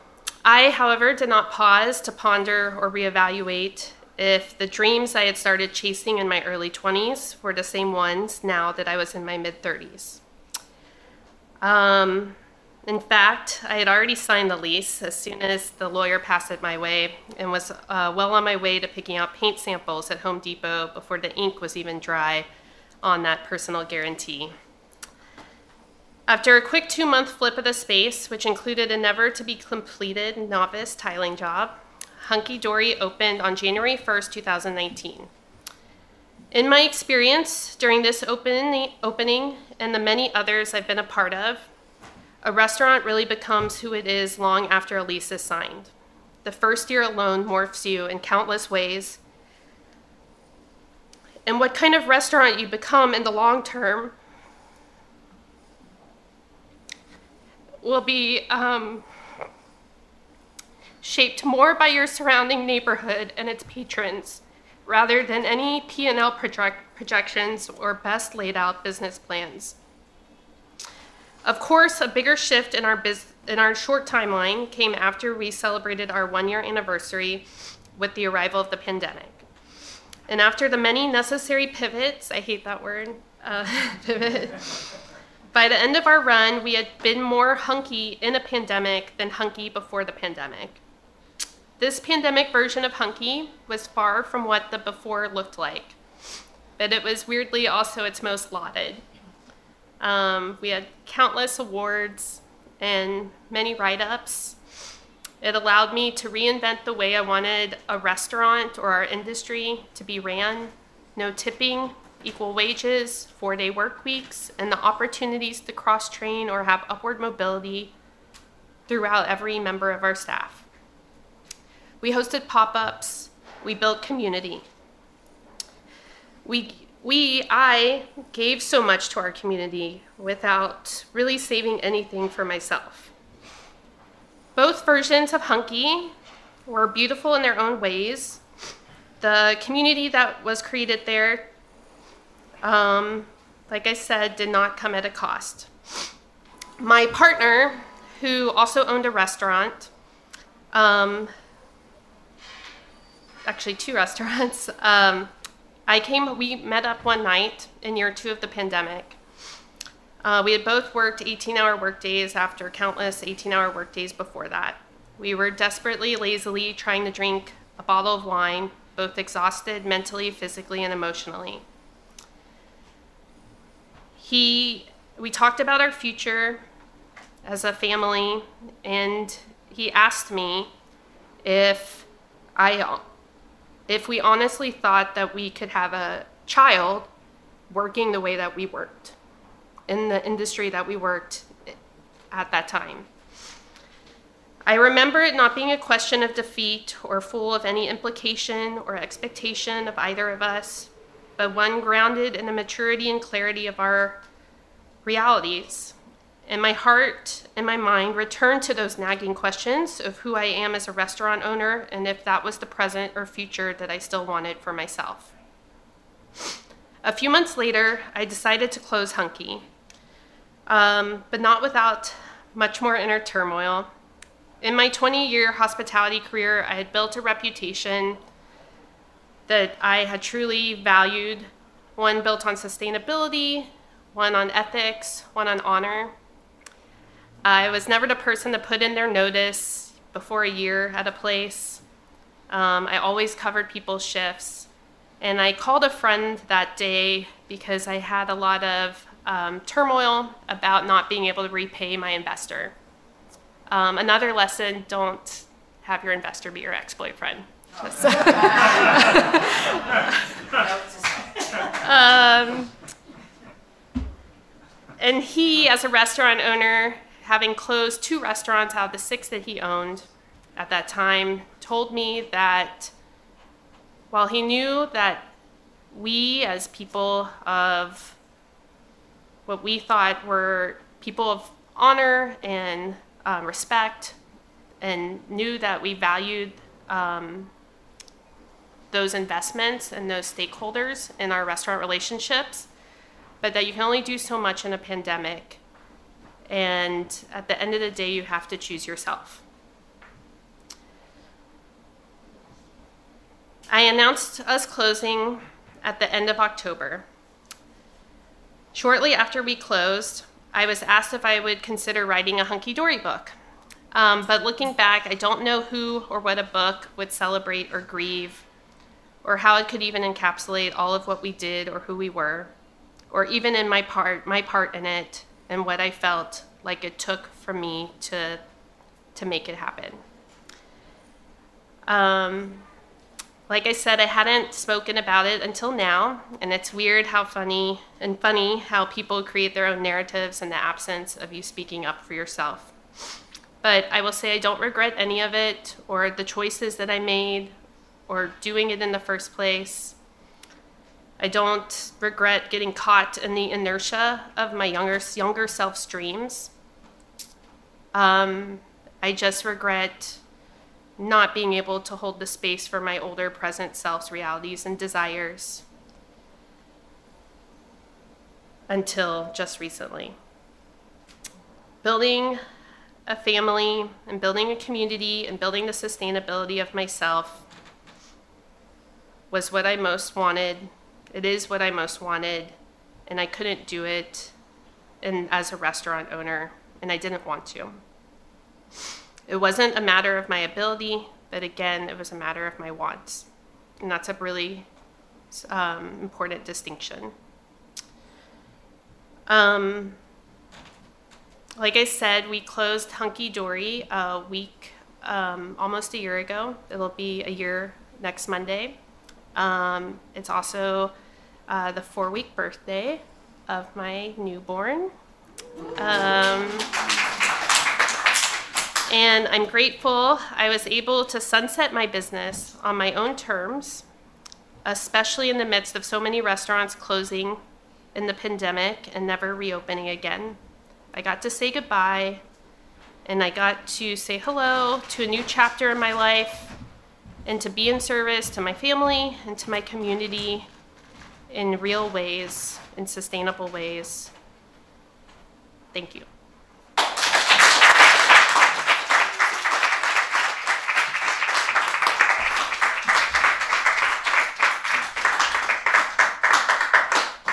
I, however, did not pause to ponder or reevaluate if the dreams I had started chasing in my early 20s were the same ones now that I was in my mid 30s. Um, in fact, I had already signed the lease as soon as the lawyer passed it my way and was uh, well on my way to picking out paint samples at Home Depot before the ink was even dry on that personal guarantee. After a quick two month flip of the space, which included a never to be completed novice tiling job, Hunky Dory opened on January 1st, 2019. In my experience during this opening, opening and the many others I've been a part of, a restaurant really becomes who it is long after a lease is signed. The first year alone morphs you in countless ways. And what kind of restaurant you become in the long term will be um, shaped more by your surrounding neighborhood and its patrons rather than any P&L project projections or best laid out business plans. Of course, a bigger shift in our, in our short timeline came after we celebrated our one year anniversary with the arrival of the pandemic. And after the many necessary pivots, I hate that word, uh, pivot, by the end of our run, we had been more hunky in a pandemic than hunky before the pandemic. This pandemic version of hunky was far from what the before looked like, but it was weirdly also its most lauded. Um, we had countless awards and many write ups. It allowed me to reinvent the way I wanted a restaurant or our industry to be ran. No tipping, equal wages, four day work weeks, and the opportunities to cross train or have upward mobility throughout every member of our staff. We hosted pop ups, we built community. We we, I, gave so much to our community without really saving anything for myself. Both versions of Hunky were beautiful in their own ways. The community that was created there, um, like I said, did not come at a cost. My partner, who also owned a restaurant, um, actually two restaurants, um, I came, we met up one night in year two of the pandemic. Uh, we had both worked 18 hour workdays after countless 18 hour workdays before that. We were desperately, lazily trying to drink a bottle of wine, both exhausted mentally, physically, and emotionally. He, we talked about our future as a family, and he asked me if I if we honestly thought that we could have a child working the way that we worked in the industry that we worked at that time. I remember it not being a question of defeat or full of any implication or expectation of either of us, but one grounded in the maturity and clarity of our realities. And my heart and my mind returned to those nagging questions of who I am as a restaurant owner and if that was the present or future that I still wanted for myself. A few months later, I decided to close Hunky, um, but not without much more inner turmoil. In my 20 year hospitality career, I had built a reputation that I had truly valued one built on sustainability, one on ethics, one on honor. I was never the person to put in their notice before a year at a place. Um, I always covered people's shifts. And I called a friend that day because I had a lot of um, turmoil about not being able to repay my investor. Um, another lesson don't have your investor be your ex boyfriend. um, and he, as a restaurant owner, having closed two restaurants out of the six that he owned at that time, told me that while he knew that we, as people of what we thought were people of honor and um, respect, and knew that we valued um, those investments and those stakeholders in our restaurant relationships, but that you can only do so much in a pandemic. And at the end of the day, you have to choose yourself. I announced us closing at the end of October. Shortly after we closed, I was asked if I would consider writing a hunky dory book. Um, but looking back, I don't know who or what a book would celebrate or grieve, or how it could even encapsulate all of what we did or who we were, or even in my part, my part in it, and what I felt like it took for me to to make it happen. Um, like I said, I hadn't spoken about it until now, and it's weird how funny and funny how people create their own narratives in the absence of you speaking up for yourself. But I will say I don't regret any of it or the choices that I made or doing it in the first place. I don't regret getting caught in the inertia of my younger younger self's dreams. Um, I just regret not being able to hold the space for my older present self's realities and desires until just recently. Building a family and building a community and building the sustainability of myself was what I most wanted. It is what I most wanted, and I couldn't do it and as a restaurant owner, and I didn't want to. It wasn't a matter of my ability, but again, it was a matter of my wants. And that's a really um, important distinction. Um, like I said, we closed Hunky Dory a week, um, almost a year ago. It'll be a year next Monday. Um, it's also uh, the four week birthday of my newborn. Um, and I'm grateful I was able to sunset my business on my own terms, especially in the midst of so many restaurants closing in the pandemic and never reopening again. I got to say goodbye and I got to say hello to a new chapter in my life and to be in service to my family and to my community in real ways, in sustainable ways. Thank you.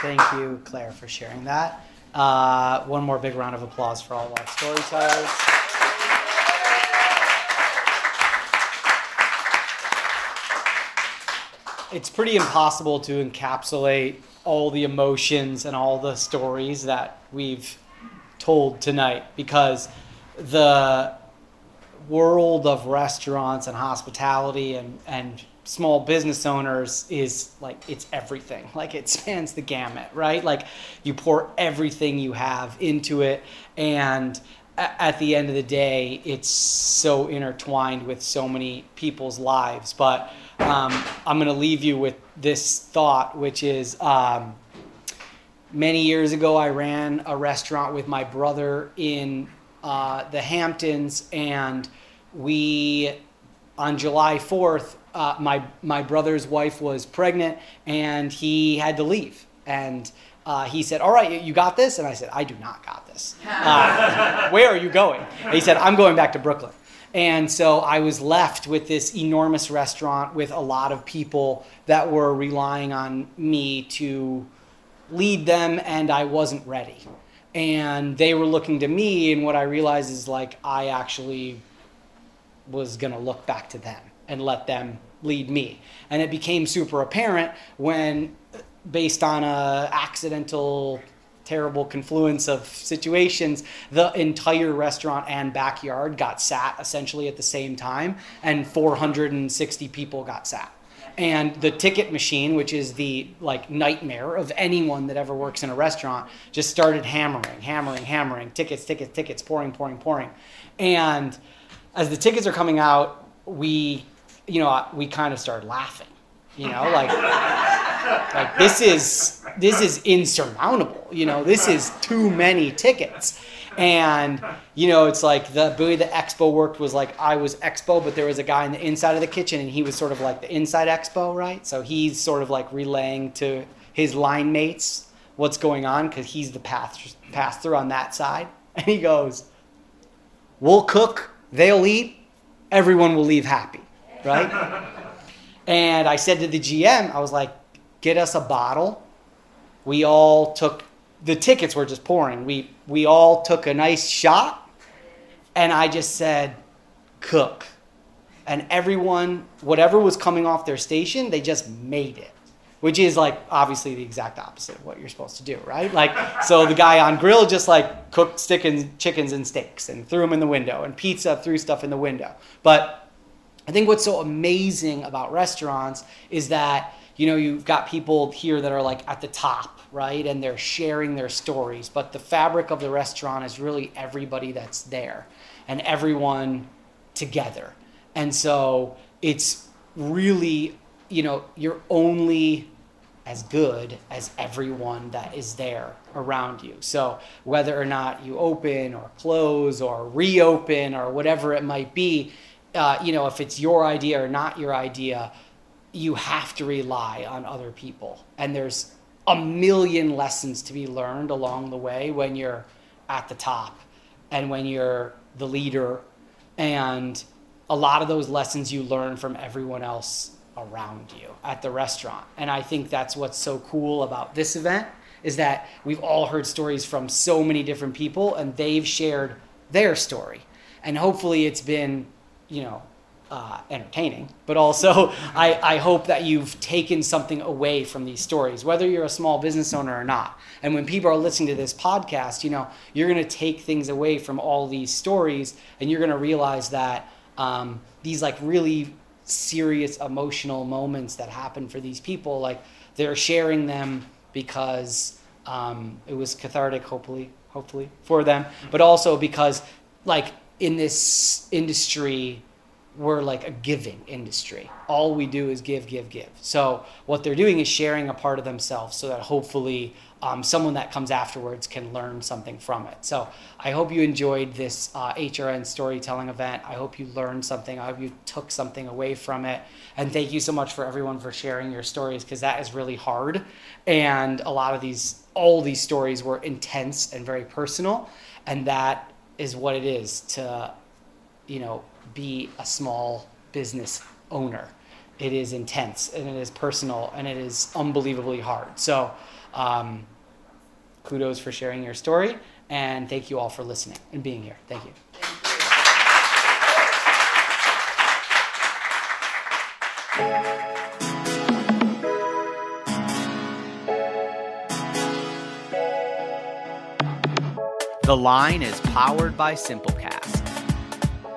Thank you, Claire, for sharing that. Uh, one more big round of applause for all of our storytellers. It's pretty impossible to encapsulate all the emotions and all the stories that we've told tonight because the world of restaurants and hospitality and, and small business owners is like it's everything like it spans the gamut right like you pour everything you have into it and at the end of the day, it's so intertwined with so many people's lives. But um, I'm going to leave you with this thought, which is um, many years ago, I ran a restaurant with my brother in uh, the Hamptons, and we, on July 4th, uh, my my brother's wife was pregnant, and he had to leave, and. Uh, he said, "All right, you- got this," and I said, "I do not got this. Uh, where are you going?" And he said, "I'm going back to Brooklyn." And so I was left with this enormous restaurant with a lot of people that were relying on me to lead them and I wasn't ready. And they were looking to me and what I realized is like I actually was going to look back to them and let them lead me. And it became super apparent when based on a accidental terrible confluence of situations the entire restaurant and backyard got sat essentially at the same time and 460 people got sat. And the ticket machine which is the like nightmare of anyone that ever works in a restaurant just started hammering hammering hammering tickets tickets tickets pouring pouring pouring. And as the tickets are coming out we you know we kind of started laughing you know like like this is this is insurmountable you know this is too many tickets. And you know it's like the way the expo worked was like i was expo but there was a guy in the inside of the kitchen and he was sort of like the inside expo right? So he's sort of like relaying to his line mates what's going on because he's the pass pass through on that side. And he goes we'll cook they'll eat everyone will leave happy right? And I said to the GM, I was like, get us a bottle. We all took the tickets were just pouring. We we all took a nice shot and I just said, cook. And everyone, whatever was coming off their station, they just made it. Which is like obviously the exact opposite of what you're supposed to do, right? Like, so the guy on grill just like cooked chickens, chickens and steaks and threw them in the window, and pizza threw stuff in the window. But I think what's so amazing about restaurants is that you know you've got people here that are like at the top, right? And they're sharing their stories, but the fabric of the restaurant is really everybody that's there and everyone together. And so it's really, you know, you're only as good as everyone that is there around you. So whether or not you open or close or reopen or whatever it might be, uh, you know, if it's your idea or not your idea, you have to rely on other people. And there's a million lessons to be learned along the way when you're at the top and when you're the leader. And a lot of those lessons you learn from everyone else around you at the restaurant. And I think that's what's so cool about this event is that we've all heard stories from so many different people and they've shared their story. And hopefully it's been, you know, uh, entertaining, but also I, I hope that you've taken something away from these stories, whether you're a small business owner or not. And when people are listening to this podcast, you know, you're going to take things away from all these stories and you're going to realize that um, these like really serious emotional moments that happen for these people, like they're sharing them because um, it was cathartic, hopefully, hopefully for them, but also because like in this industry, we're like a giving industry. All we do is give, give, give. So what they're doing is sharing a part of themselves so that hopefully um, someone that comes afterwards can learn something from it. So I hope you enjoyed this uh, HRN storytelling event. I hope you learned something. I hope you took something away from it. And thank you so much for everyone for sharing your stories because that is really hard. And a lot of these, all these stories were intense and very personal. And that is what it is to, you know, be a small business owner. It is intense and it is personal and it is unbelievably hard. So, um, kudos for sharing your story and thank you all for listening and being here. Thank you. The Line is powered by Simplecast.